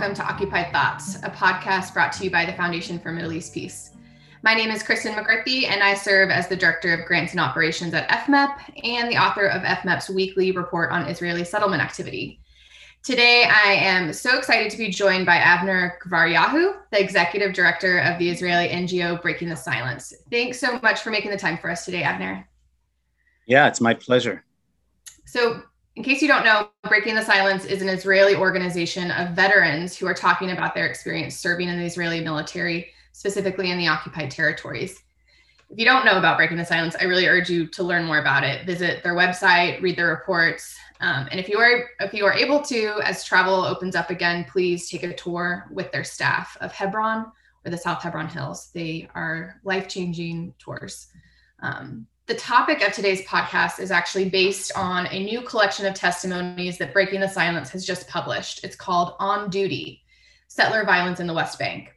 Welcome to Occupied Thoughts, a podcast brought to you by the Foundation for Middle East Peace. My name is Kristen McCarthy, and I serve as the Director of Grants and Operations at FMEP and the author of FMEP's weekly report on Israeli settlement activity. Today, I am so excited to be joined by Avner Gvaryahu, the Executive Director of the Israeli NGO Breaking the Silence. Thanks so much for making the time for us today, Avner. Yeah, it's my pleasure. So, in case you don't know, Breaking the Silence is an Israeli organization of veterans who are talking about their experience serving in the Israeli military, specifically in the occupied territories. If you don't know about Breaking the Silence, I really urge you to learn more about it. Visit their website, read their reports, um, and if you are if you are able to, as travel opens up again, please take a tour with their staff of Hebron or the South Hebron Hills. They are life changing tours. Um, the topic of today's podcast is actually based on a new collection of testimonies that Breaking the Silence has just published. It's called On Duty Settler Violence in the West Bank.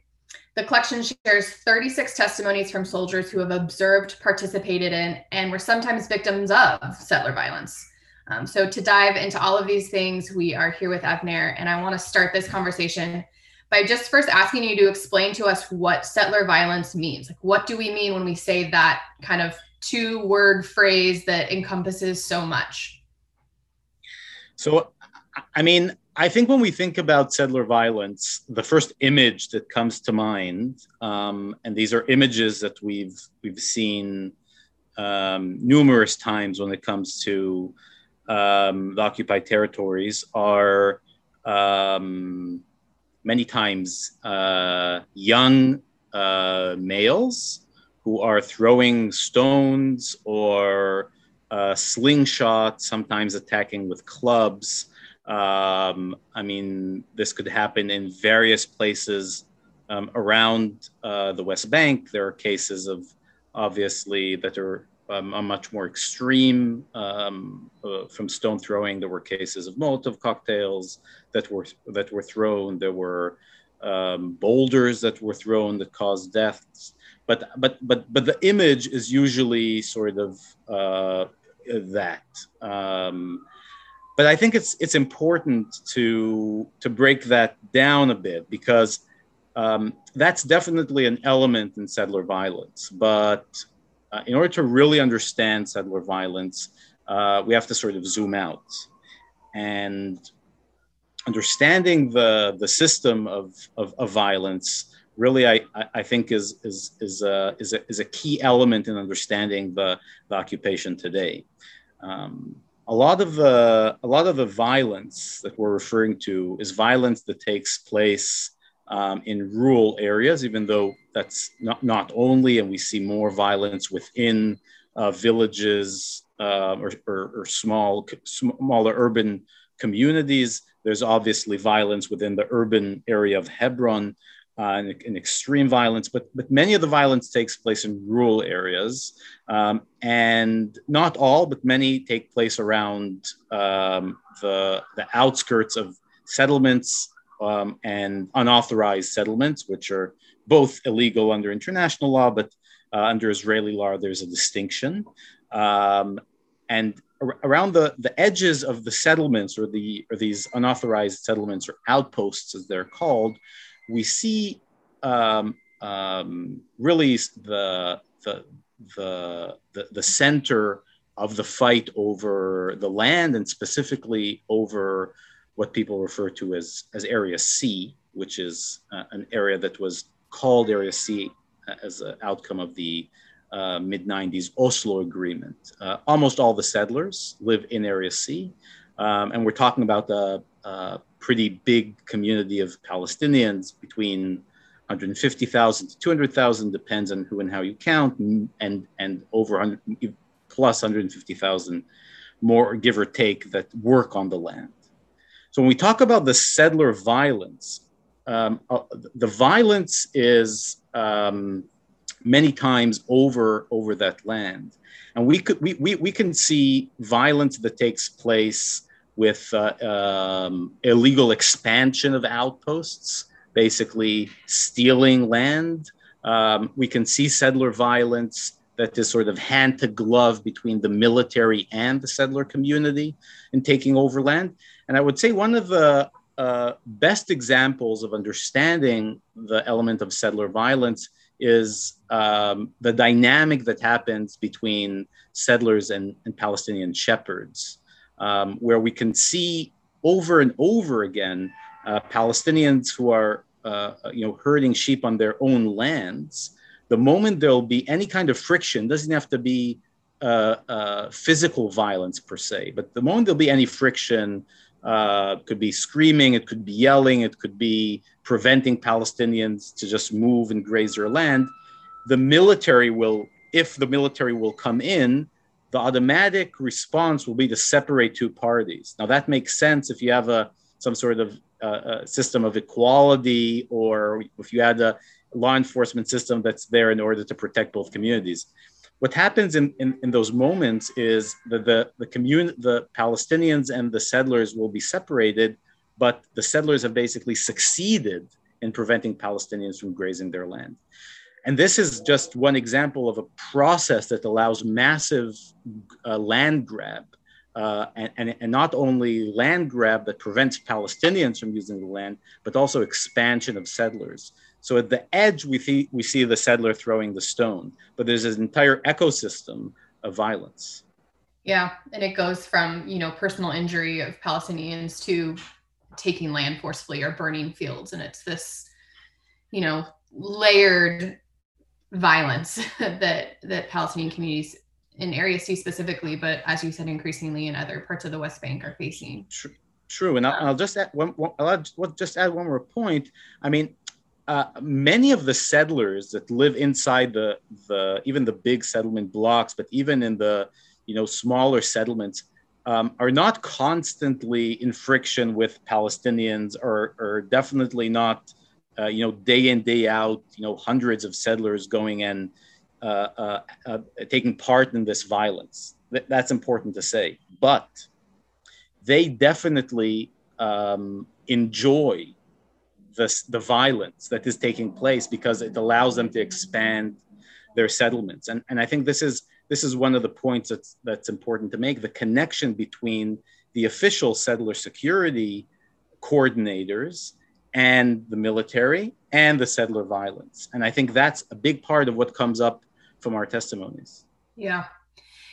The collection shares 36 testimonies from soldiers who have observed, participated in, and were sometimes victims of settler violence. Um, so, to dive into all of these things, we are here with Avner, and I want to start this conversation by just first asking you to explain to us what settler violence means. Like, what do we mean when we say that kind of two word phrase that encompasses so much? So, I mean, I think when we think about settler violence, the first image that comes to mind, um, and these are images that we've we've seen um, numerous times when it comes to um, the occupied territories, are um, many times uh, young uh, males who are throwing stones or uh, slingshots, sometimes attacking with clubs. Um, I mean, this could happen in various places um, around uh, the West Bank. There are cases of obviously that are um, a much more extreme um, uh, from stone throwing. There were cases of Molotov cocktails that were that were thrown. There were um, boulders that were thrown that caused deaths but but but but the image is usually sort of uh, that. Um, but I think it's it's important to to break that down a bit because um, that's definitely an element in settler violence. But uh, in order to really understand settler violence, uh, we have to sort of zoom out and understanding the the system of of, of violence really I, I think is is is a, is a, is a key element in understanding the, the occupation today. Um, a lot of the a lot of the violence that we're referring to is violence that takes place um, in rural areas, even though that's not not only, and we see more violence within uh, villages uh, or, or, or small smaller urban communities. There's obviously violence within the urban area of Hebron, uh, in, extreme violence, but, but many of the violence takes place in rural areas. Um, and not all, but many take place around um, the, the outskirts of settlements um, and unauthorized settlements, which are both illegal under international law, but uh, under Israeli law, there's a distinction. Um, and ar- around the, the edges of the settlements or, the, or these unauthorized settlements or outposts, as they're called, we see um, um, really the, the, the, the, center of the fight over the land and specifically over what people refer to as, as Area C, which is uh, an area that was called Area C uh, as an outcome of the uh, mid 90s Oslo Agreement. Uh, almost all the settlers live in Area C. Um, and we're talking about the uh, pretty big community of Palestinians between 150,000 to 200,000 depends on who and how you count and and over 100 plus 150,000 more give or take that work on the land. So when we talk about the settler violence, um, uh, the violence is um, many times over over that land, and we could we, we, we can see violence that takes place with uh, um, illegal expansion of outposts, basically stealing land. Um, we can see settler violence that is sort of hand to glove between the military and the settler community in taking over land. And I would say one of the uh, best examples of understanding the element of settler violence is um, the dynamic that happens between settlers and, and Palestinian shepherds, um, where we can see over and over again uh, Palestinians who are uh, you know herding sheep on their own lands. The moment there'll be any kind of friction, doesn't have to be uh, uh physical violence per se, but the moment there'll be any friction, uh, could be screaming, it could be yelling, it could be preventing Palestinians to just move and graze their land. The military will, if the military will come in, the automatic response will be to separate two parties. Now that makes sense if you have a some sort of uh, system of equality, or if you had a law enforcement system that's there in order to protect both communities what happens in, in, in, those moments is that the, the community, the Palestinians and the settlers will be separated, but the settlers have basically succeeded in preventing Palestinians from grazing their land. And this is just one example of a process that allows massive uh, land grab. Uh, and, and, and not only land grab that prevents Palestinians from using the land, but also expansion of settlers. So at the edge, we see, we see the settler throwing the stone, but there's an entire ecosystem of violence. Yeah, and it goes from you know personal injury of Palestinians to taking land forcefully or burning fields, and it's this you know layered violence that that Palestinian communities in Area C specifically, but as you said, increasingly in other parts of the West Bank are facing. True, true. and I'll, I'll just add one. I'll just add one more point. I mean, uh, many of the settlers that live inside the, the even the big settlement blocks, but even in the you know smaller settlements, um, are not constantly in friction with Palestinians, or, or definitely not uh, you know day in day out you know hundreds of settlers going and uh, uh, uh taking part in this violence. Th- that's important to say, but they definitely um, enjoy the, the violence that is taking place because it allows them to expand their settlements. And, and I think this is this is one of the points that's that's important to make the connection between the official settler security coordinators and the military and the settler violence. And I think that's a big part of what comes up from our testimonies. Yeah.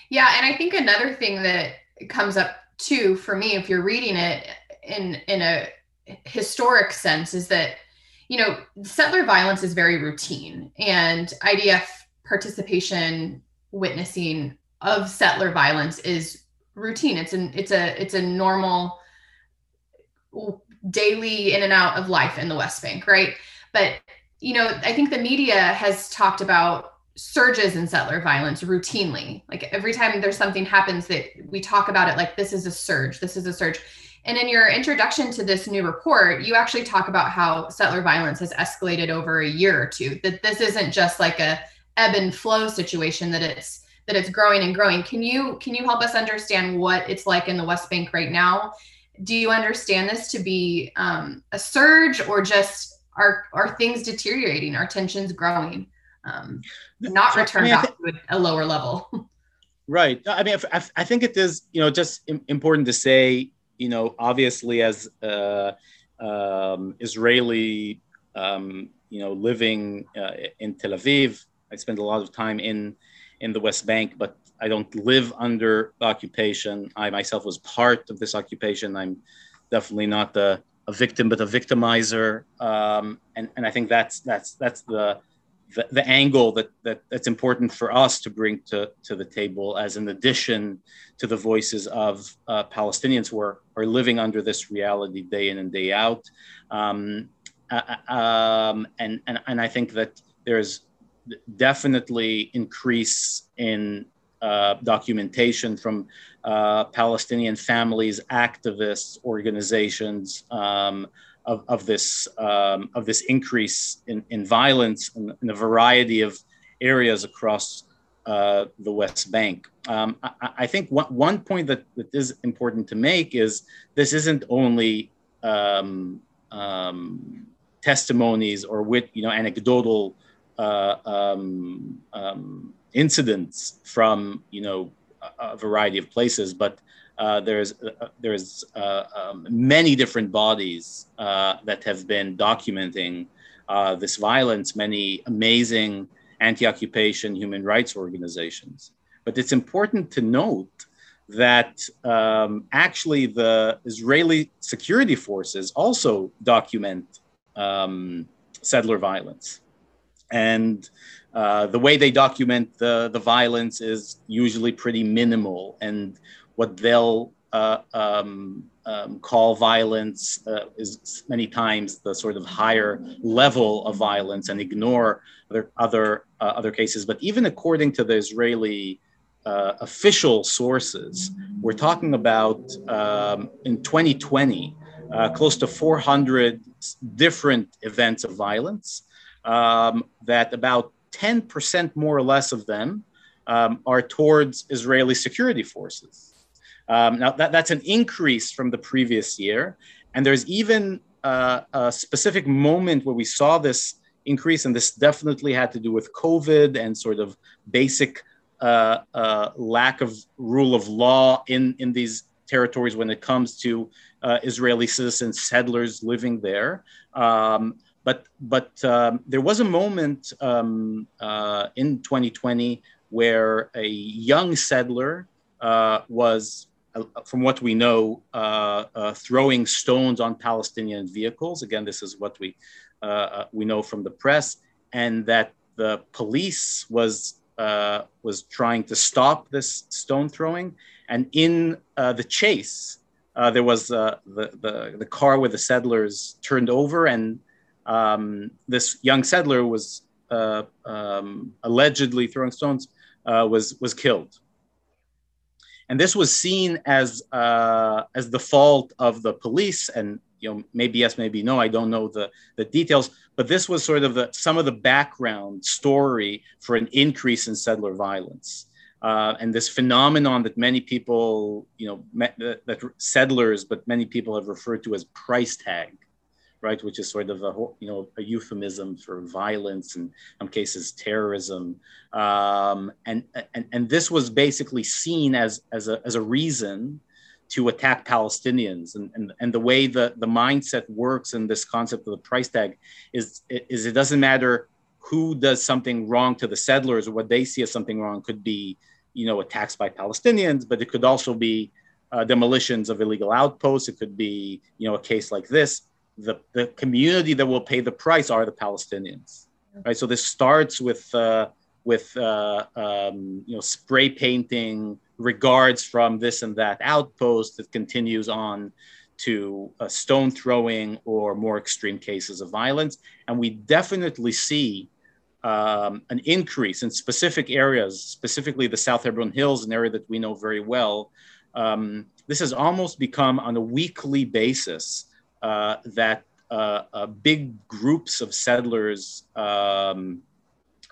Yeah. And I think another thing that comes up too for me, if you're reading it in in a historic sense is that you know settler violence is very routine and idf participation witnessing of settler violence is routine it's an it's a it's a normal daily in and out of life in the west bank right but you know i think the media has talked about surges in settler violence routinely like every time there's something happens that we talk about it like this is a surge this is a surge and in your introduction to this new report, you actually talk about how settler violence has escalated over a year or two. That this isn't just like a ebb and flow situation. That it's that it's growing and growing. Can you can you help us understand what it's like in the West Bank right now? Do you understand this to be um, a surge or just are are things deteriorating? Are tensions growing? Um, not return I mean, back to a lower level. Right. I mean, I, I think it is, you know, just important to say you know, obviously as uh, um, Israeli, um, you know, living uh, in Tel Aviv, I spend a lot of time in in the West Bank, but I don't live under occupation. I myself was part of this occupation. I'm definitely not a, a victim, but a victimizer, um, and and I think that's that's that's the the, the angle that, that that's important for us to bring to, to the table as an addition to the voices of uh, Palestinians who are, are living under this reality day in and day out. Um, uh, uh um, and, and, and I think that there's definitely increase in uh, documentation from uh, Palestinian families, activists, organizations, um, of, of this um, of this increase in, in violence in, in, a variety of areas across uh, the West Bank. Um, I, I, think one, one point that, that is important to make is this isn't only um, um testimonies or with you know anecdotal uh, um, um, incidents from you know a, a variety of places, but uh, there's uh, there's uh, um, many different bodies uh, that have been documenting uh, this violence. Many amazing anti-occupation human rights organizations. But it's important to note that um, actually the Israeli security forces also document um, settler violence. And uh, the way they document the, the violence is usually pretty minimal. And what they'll uh, um, um, call violence uh, is many times the sort of higher level of violence and ignore other, other, uh, other cases. But even according to the Israeli uh, official sources, we're talking about um, in 2020, uh, close to 400 different events of violence, um, that about 10% more or less of them um, are towards Israeli security forces. Um, now, that, that's an increase from the previous year. And there's even uh, a specific moment where we saw this increase, and this definitely had to do with COVID and sort of basic uh, uh, lack of rule of law in, in these territories when it comes to uh, Israeli citizens, settlers living there. Um, but but um, there was a moment um, uh, in 2020 where a young settler uh, was, uh, from what we know, throwing stones on Palestinian vehicles. Again, this is what we we know from the press, and that the police was uh, was trying to stop this stone throwing. And in uh, the chase, uh, there was uh, the, the, the, car with the settlers turned over, and um, this young settler was uh, um, allegedly throwing stones, uh, was, was killed. And this was seen as, as the fault of the police and you know maybe yes maybe no i don't know the the details but this was sort of the, some of the background story for an increase in settler violence uh, and this phenomenon that many people you know that, settlers but many people have referred to as price tag right which is sort of a you know a euphemism for violence and in some cases terrorism um, and, and and this was basically seen as as a, as a reason to attack Palestinians. And, and, and the way the, the mindset works in this concept of the price tag is, is it doesn't matter who does something wrong to the settlers or what they see as something wrong could be, you know, attacks by Palestinians, but it could also be uh, demolitions of illegal outposts. It could be, you know, a case like this. The, the community that will pay the price are the Palestinians, right? So this starts with, uh, with uh, um, you know, spray painting regards from this and that outpost that continues on to uh, stone throwing or more extreme cases of violence. And we definitely see um, an increase in specific areas, specifically the South Hebron Hills, an area that we know very well. Um, this has almost become on a weekly basis that uh, uh big groups of settlers um,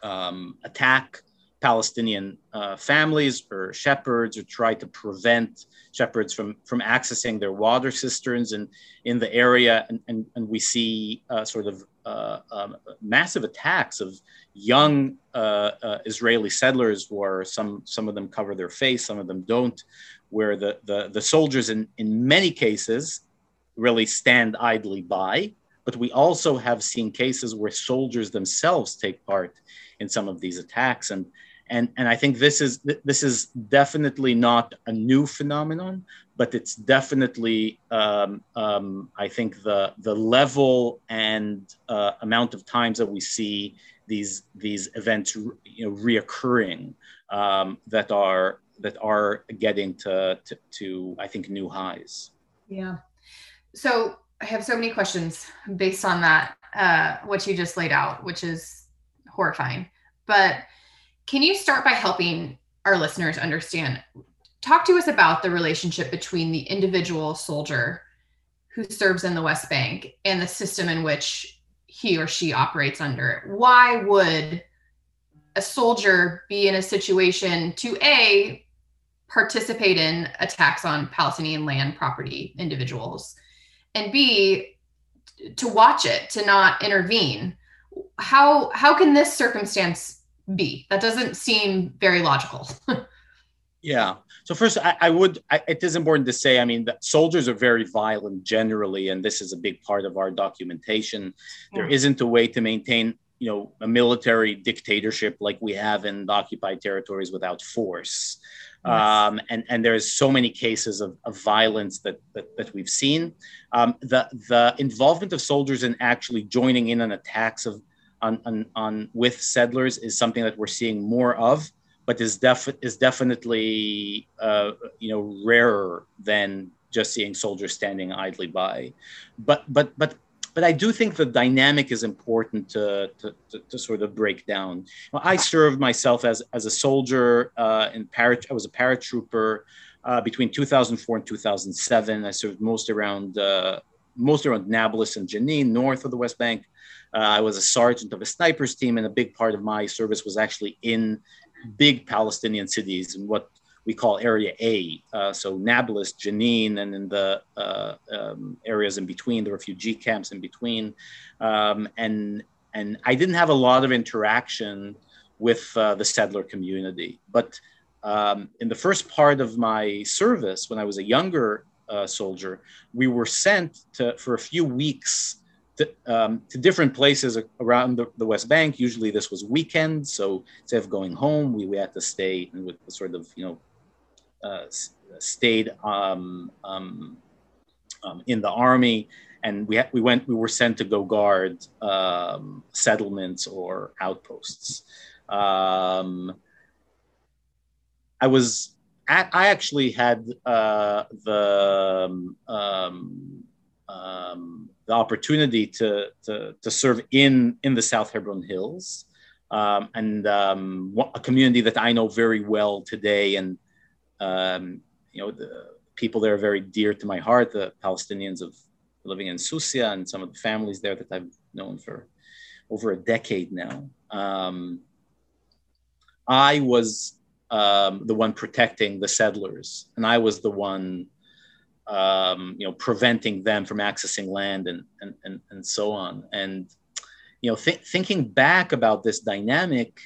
um attack Palestinian uh, families or shepherds or try to prevent shepherds from, from accessing their water cisterns in, in the area. And, and, and we see uh, sort of uh, um, massive attacks of young uh, uh, Israeli settlers where some, some of them cover their face, some of them don't, where the, the, the soldiers in, in many cases really stand idly by. But we also have seen cases where soldiers themselves take part in some of these attacks. And, and and I think this is this is definitely not a new phenomenon, but it's definitely um, um, I think the the level and uh, amount of times that we see these these events you know reoccurring um, that are that are getting to, to to I think new highs. Yeah. So I have so many questions based on that uh, what you just laid out, which is horrifying, but can you start by helping our listeners understand? Talk to us about the relationship between the individual soldier who serves in the West Bank and the system in which he or she operates under. Why would a soldier be in a situation to A, participate in attacks on Palestinian land property individuals, and B, to watch it, to not intervene? How how can this circumstance be. That doesn't seem very logical. yeah. so first, I, I would. I, it is important to say. I mean, that soldiers are very violent generally, and this is a big part of our documentation. Yeah. There mm. isn't a way to maintain, you know, a military dictatorship like we have in the occupied territories without force. Um, and and there's so many cases of, of violence that, that, that we've seen. Um, the the involvement of soldiers in actually joining in on attacks of on, on, on with settlers is something that we're seeing more of but is def- is definitely uh, you know rarer than just seeing soldiers standing idly by. But but but but I do think the dynamic is important to, to, to, to sort of break down. Well, I served myself as, as a soldier uh, in parat- I was a paratrooper uh, between 2004 and 2007. I served most around uh, most around Nablus and Jenin, north of the West Bank. Uh, I was a sergeant of a snipers team, and a big part of my service was actually in big Palestinian cities and what we call Area A. Uh, so Nablus, Jenin, and in the uh, um, areas in between, the refugee camps in between. Um, and, and I didn't have a lot of interaction with uh, the settler community. But um, in the first part of my service, when I was a younger uh, soldier, we were sent to, for a few weeks to, um, to different places around the, the, West Bank. Usually this was weekend, so instead of going home, we, we had to stay and with sort of you know stayed um, um, um, in the army, and we we went we were sent to go guard um, settlements or outposts. Um, I was I actually had uh, the um, um, the opportunity to, to, to serve in, in the South Hebron Hills. Um, and a community that I know very well today. And, um, you know, the people there are very dear to my heart, the Palestinians of living in Susia and some of the families there that I've known for over a decade now. Um, I was um, the one protecting the settlers, and I was the one um, you know, preventing them from accessing land and, and, and, and so on. And, you know, th- thinking back about this dynamic,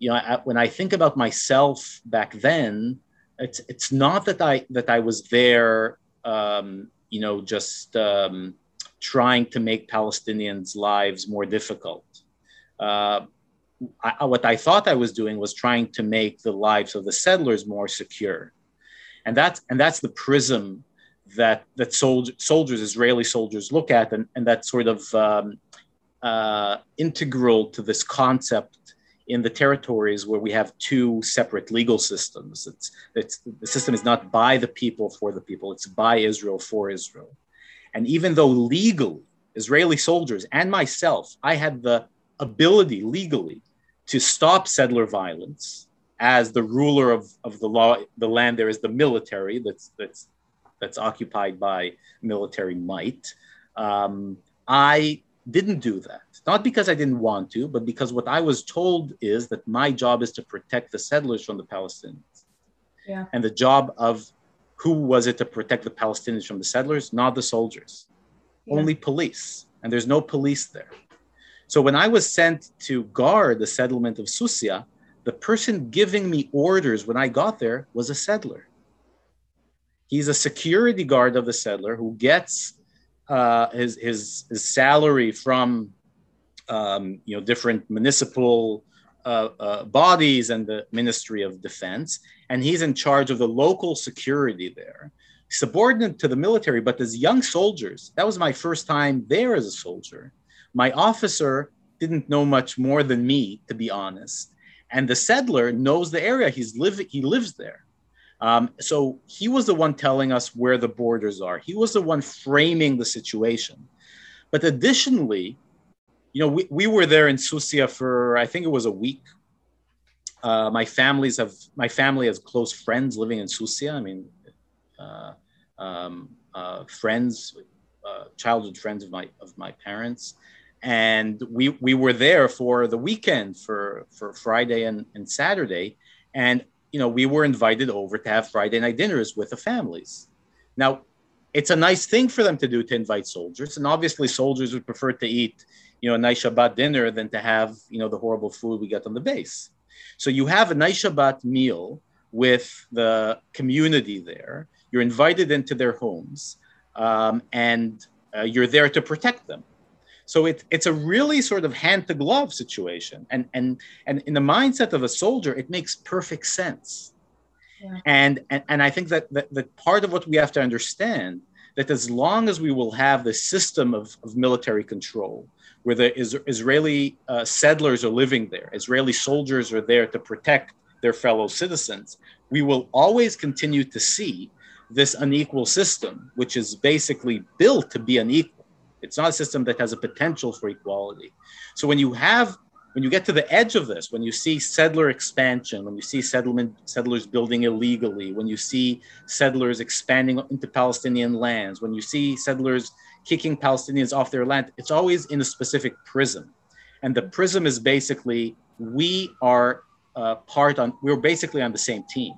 you know, I, when I think about myself back then, it's, it's not that I, that I was there, um, you know, just um, trying to make Palestinians' lives more difficult. Uh, I, what I thought I was doing was trying to make the lives of the settlers more secure. And that's, and that's the prism that that soldier, soldiers, Israeli soldiers, look at, and, and that's sort of um, uh, integral to this concept in the territories where we have two separate legal systems. It's, it's the system is not by the people for the people; it's by Israel for Israel. And even though legally, Israeli soldiers and myself, I had the ability legally to stop settler violence as the ruler of, of the law, the land there is the military that's that's that's occupied by military might. Um, I didn't do that, not because I didn't want to, but because what I was told is that my job is to protect the settlers from the Palestinians. Yeah. And the job of who was it to protect the Palestinians from the settlers? Not the soldiers, yeah. only police. And there's no police there. So when I was sent to guard the settlement of Susia, the person giving me orders when I got there was a settler. He's a security guard of the settler who gets uh, his, his, his salary from um, you know different municipal uh, uh, bodies and the Ministry of Defense, and he's in charge of the local security there, subordinate to the military. But as young soldiers, that was my first time there as a soldier. My officer didn't know much more than me, to be honest, and the settler knows the area. He's living. He lives there. Um, so he was the one telling us where the borders are. He was the one framing the situation. But additionally, you know, we, we were there in Susia for I think it was a week. Uh, my families have my family has close friends living in Susia. I mean, uh, um, uh, friends, uh, childhood friends of my of my parents, and we we were there for the weekend for for Friday and, and Saturday, and you know, we were invited over to have Friday night dinners with the families. Now, it's a nice thing for them to do to invite soldiers, and obviously, soldiers would prefer to eat, you know, a nice Shabbat dinner than to have, you know, the horrible food we get on the base. So you have a nice Shabbat meal with the community there. You're invited into their homes, um, and uh, you're there to protect them. So it, it's a really sort of hand to glove situation. And, and, and in the mindset of a soldier, it makes perfect sense. And, and, and I think that, that, that part of what we have to understand that as long as we will have the system of, of military control, where the is, Israeli uh, settlers are living there, Israeli soldiers are there to protect their fellow citizens, we will always continue to see this unequal system, which is basically built to be unequal. It's not a system that has a potential for equality. So when you have when you get to the edge of this, when you see settler expansion, when you see settlement settlers building illegally, when you see settlers expanding into Palestinian lands, when you see settlers kicking Palestinians off their land, it's always in a specific prism. And the prism is basically we are uh, part on, we're basically on the same team.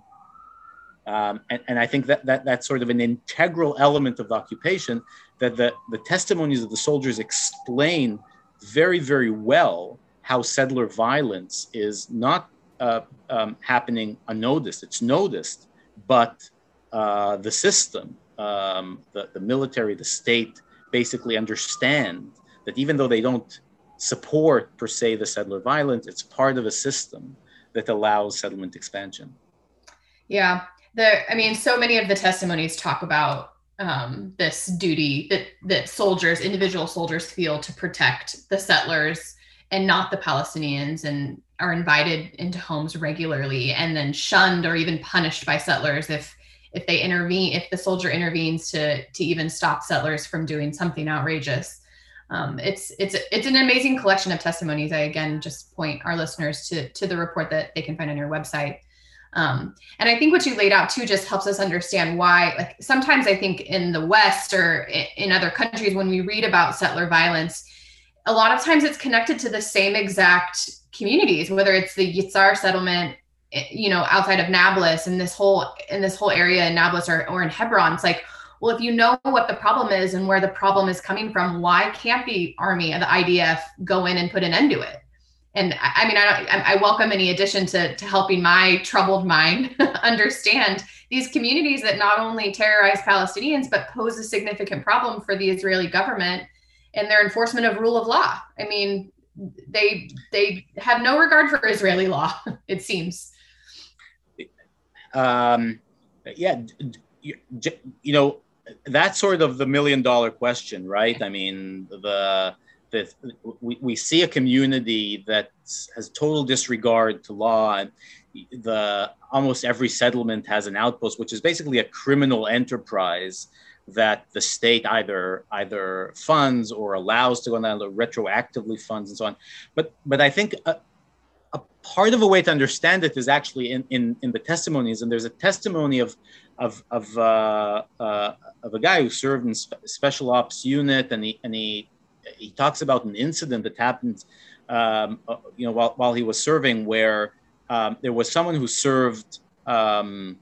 Um, and, and, I think that, that that's sort of an integral element of the occupation that the, the testimonies of the soldiers explain very, very well how settler violence is not uh, um, happening unnoticed. It's noticed, but uh, the system, um, the, the military, the state basically understand that even though they don't support per se the settler violence, it's part of a system that allows settlement expansion. Yeah, the I mean, so many of the testimonies talk about um, this duty that that soldiers, individual soldiers, feel to protect the settlers and not the Palestinians, and are invited into homes regularly, and then shunned or even punished by settlers if if they intervene, if the soldier intervenes to to even stop settlers from doing something outrageous. Um, it's it's it's an amazing collection of testimonies. I again just point our listeners to to the report that they can find on your website. Um, and I think what you laid out too just helps us understand why, like sometimes I think in the West or in other countries, when we read about settler violence, a lot of times it's connected to the same exact communities, whether it's the Yitzhar settlement, eh, you know, outside of Nablus and this whole in this whole area in Nablus or, or in Hebron. It's like, well, if you know what the problem is and where the problem is coming from, why can't the army and the IDF go in and put an end to it? and I, mean, I, I welcome any addition to, to helping my troubled mind understand these communities that not only terrorize Palestinians, but pose a significant problem for the Israeli government and their enforcement of rule of law. I mean, they they have no regard for Israeli law, it seems. Um, yeah, you, know, that's sort of the million dollar question, right? I mean, the that we, we see a community that has total disregard to law and the almost every settlement has an outpost which is basically a criminal enterprise that the state either either funds or allows to go down retroactively funds and so on. But but i think a, a, part of a way to understand it is actually in, in, in the testimonies. And there's a testimony of of of, uh, uh, of a guy who served in spe- special ops unit and he and he he talks about an incident that happened, um, uh, you know, while, while he was serving, where um, there was someone who served um,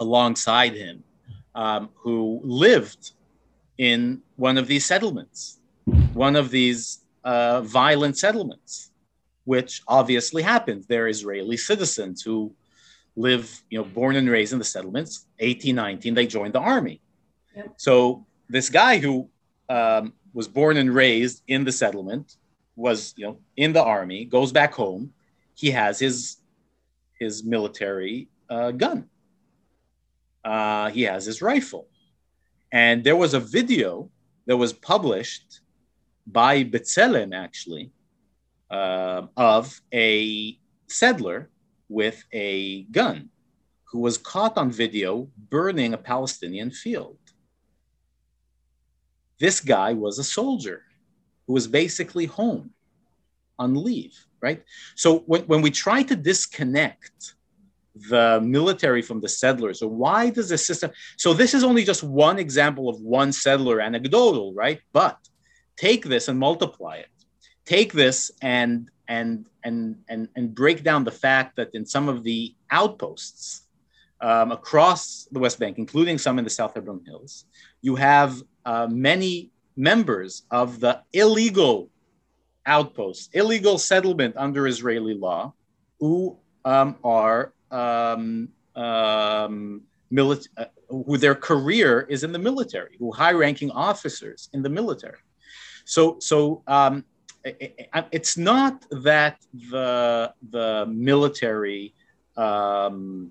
alongside him, um, who lived in one of these settlements, one of these uh, violent settlements, which obviously happens. They're Israeli citizens who live, you know, born and raised in the settlements. 18, 19, they joined the army. Yep. So this guy who um, was born and raised in the settlement, was you know in the army, goes back home. He has his his military uh, gun. Uh, he has his rifle, and there was a video that was published by B'Tselem actually uh, of a settler with a gun who was caught on video burning a Palestinian field. This guy was a soldier who was basically home on leave, right? So when, when we try to disconnect the military from the settlers, So why does the system? So this is only just one example of one settler anecdotal, right? But take this and multiply it. Take this and and and and and break down the fact that in some of the outposts um, across the West Bank, including some in the South Hebron Hills, you have uh, many members of the illegal outposts, illegal settlement under Israeli law, who um, are um, um, military, uh, who their career is in the military, who high-ranking officers in the military. So, so um, it, it's not that the the military, um,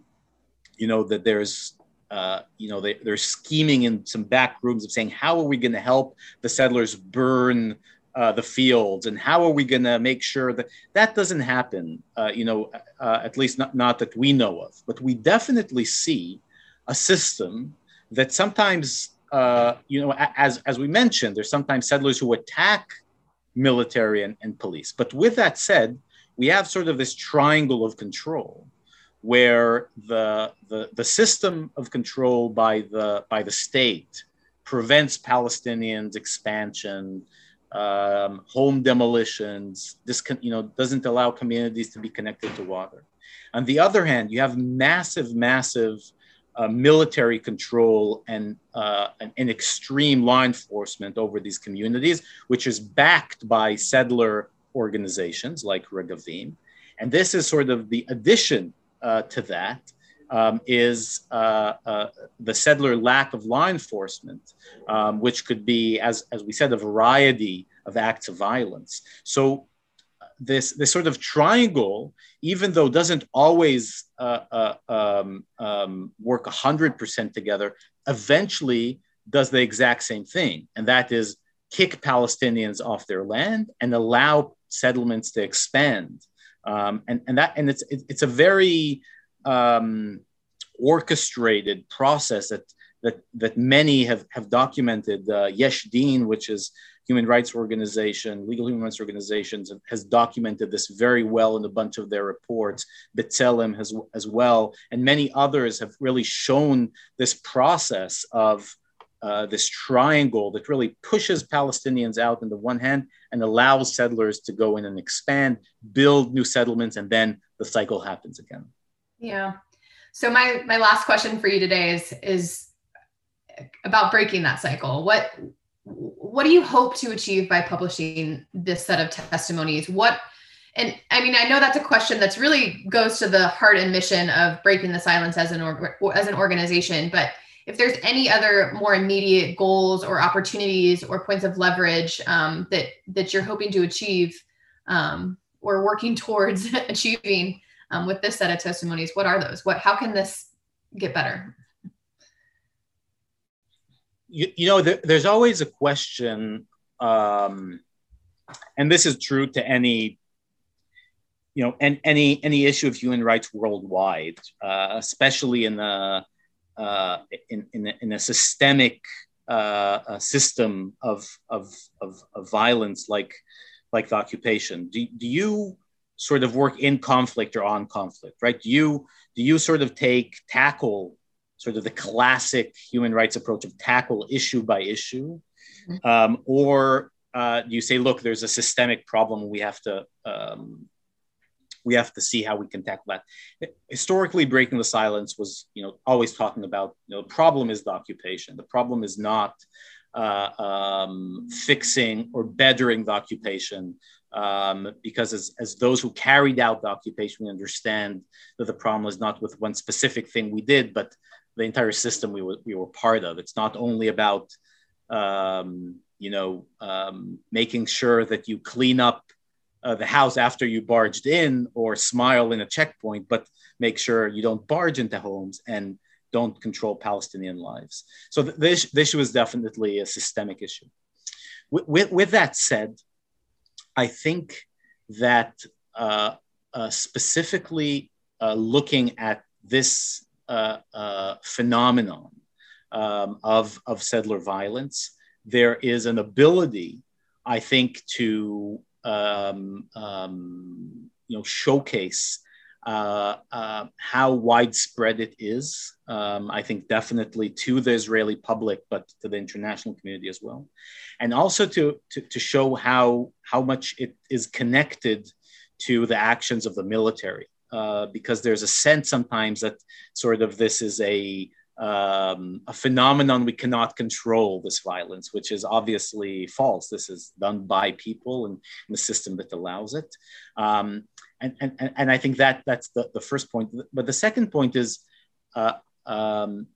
you know, that there's uh, you know, they, they're scheming in some back rooms of saying, how are we going to help the settlers burn uh, the fields and how are we going to make sure that that doesn't happen uh, you know uh, at least not, not that we know of. But we definitely see a system that sometimes uh, you know as as we mentioned there's sometimes settlers who attack military and, and police. But with that said we have sort of this triangle of control where the, the, the system of control by the, by the state prevents Palestinians' expansion, um, home demolitions, this you know, doesn't allow communities to be connected to water. On the other hand, you have massive, massive uh, military control and, uh, and, and, extreme law enforcement over these communities, which is backed by settler organizations like Regavim. And this is sort of the addition uh, to that um, is uh, uh, the settler lack of law enforcement, um, which could be, as, as we said, a variety of acts of violence. So this, this sort of triangle, even though doesn't always uh, uh, um, um, work 100% together, eventually does the exact same thing. And that is kick Palestinians off their land and allow settlements to expand. Um, and, and that and it's it's a very um, orchestrated process that that that many have have documented. Uh, Yesh Din, which is human rights organization, legal human rights organizations, has documented this very well in a bunch of their reports. B'Tselem has as well, and many others have really shown this process of uh, this triangle that really pushes Palestinians out on the one hand and allows settlers to go in and expand, build new settlements, and then the cycle happens again. Yeah. So my my last question for you today is is about breaking that cycle. What what do you hope to achieve by publishing this set of testimonies? What and I mean, I know that's a question that's really goes to the heart and mission of breaking the silence as an or, as an organization, but if there's any other more immediate goals or opportunities or points of leverage um, that that you're hoping to achieve um, or working towards achieving um, with this set of testimonies, what are those? What how can this get better? You, you know, there, there's always a question, um, and this is true to any you know, and any any issue of human rights worldwide, uh, especially in the uh, in, in, a, in, a, systemic uh, a system of, of, of, of, violence like, like the occupation? Do, do you sort of work in conflict or on conflict, right? Do you, do you sort of take, tackle sort of the classic human rights approach of tackle issue by issue? Mm-hmm. Um, or uh, you say, look, there's a systemic problem we have to um, we have to see how we can tackle that. Historically, breaking the silence was, you know, always talking about, you know, the problem is the occupation. The problem is not uh, um, fixing or bettering the occupation, um, because as, as those who carried out the occupation, we understand that the problem is not with one specific thing we did, but the entire system we were, we were part of. It's not only about, um, you know, um, making sure that you clean up uh, the house after you barged in or smile in a checkpoint, but make sure you don't barge into homes and don't control Palestinian lives. So th- this, this issue is definitely a systemic issue. With, with, with that said, I think that uh, uh, specifically uh, looking at this uh, uh, phenomenon um, of, of settler violence, there is an ability, I think, to um, um, you know showcase how widespread it is. Um, I think definitely to the Israeli public, but to the international community as well, and also to to, to show how how much it is connected to the actions of the military. Uh, because there's a sense sometimes that sort of this is a um, a phenomenon we cannot control this violence, which is obviously false. This is done by people and, and the system that allows it. Um, and, and, and I think that that's the, the first point. But the second point is uh, um,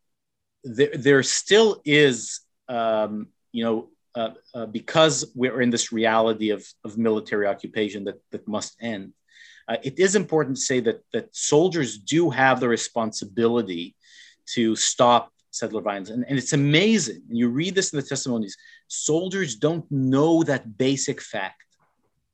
there, there still is, um, you know, uh, uh, because we're in this reality of, of military occupation that, that must end, uh, it is important to say that, that soldiers do have the responsibility to stop settler violence. And, and it's amazing. And you read this in the testimonies soldiers don't know that basic fact.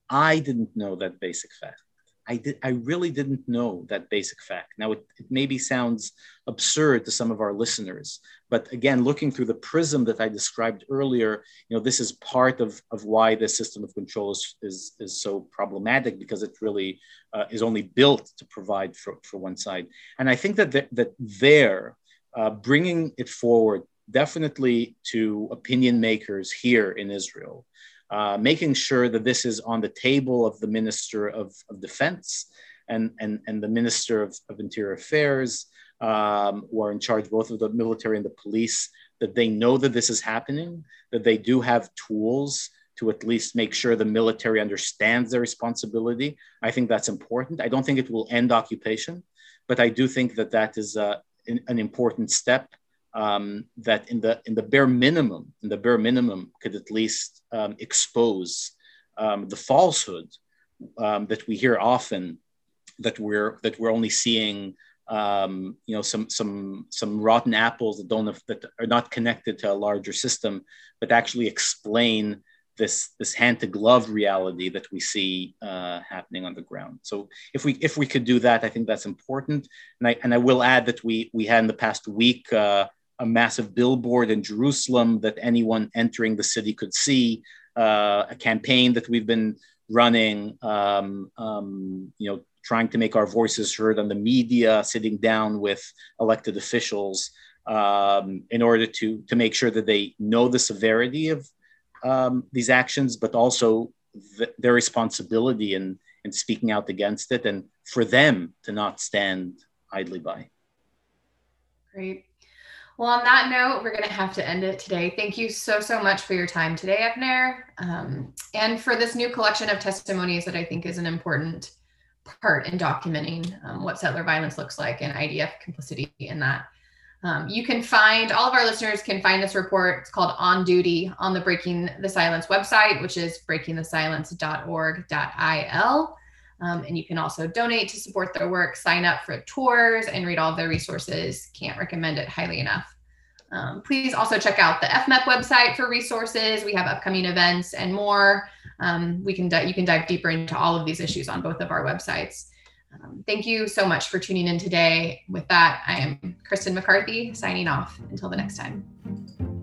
I didn't know that basic fact. I did. I really didn't know that basic fact. Now it, it, maybe sounds absurd to some of our listeners, but again, looking through the prism that I described earlier, you know, this is part of, of why the system of control is, is, is so problematic because it really uh, is only built to provide for, for one side. And I think that th- that there, uh, bringing it forward definitely to opinion makers here in Israel, uh, making sure that this is on the table of the Minister of, of Defense and, and, and the Minister of, of Interior Affairs, um, who are in charge both of the military and the police, that they know that this is happening, that they do have tools to at least make sure the military understands their responsibility. I think that's important. I don't think it will end occupation, but I do think that that is uh, an important step um, that in the in the bare minimum, in the bare minimum, could at least um, expose um, the falsehood um, that we hear often that we're that we're only seeing um, you know some some some rotten apples that don't have, that are not connected to a larger system, but actually explain this this hand to glove reality that we see uh, happening on the ground. So if we if we could do that, I think that's important. And I and I will add that we we had in the past week uh, a massive billboard in Jerusalem that anyone entering the city could see, uh, a campaign that we've been running, um, um, you know, trying to make our voices heard on the media, sitting down with elected officials um, in order to, to make sure that they know the severity of um, these actions, but also th- their responsibility in, in speaking out against it and for them to not stand idly by. Great. Well, on that note, we're going to have to end it today. Thank you so, so much for your time today, Avner, um, and for this new collection of testimonies that I think is an important part in documenting um, what settler violence looks like and IDF complicity in that. Um, you can find all of our listeners can find this report. It's called On Duty on the Breaking the Silence website, which is breakingthesilence.org.il. Um, and you can also donate to support their work, sign up for tours, and read all their resources. Can't recommend it highly enough. Um, please also check out the FMEP website for resources. We have upcoming events and more. Um, we can you can dive deeper into all of these issues on both of our websites. Um, thank you so much for tuning in today. With that, I am Kristen McCarthy signing off. Until the next time.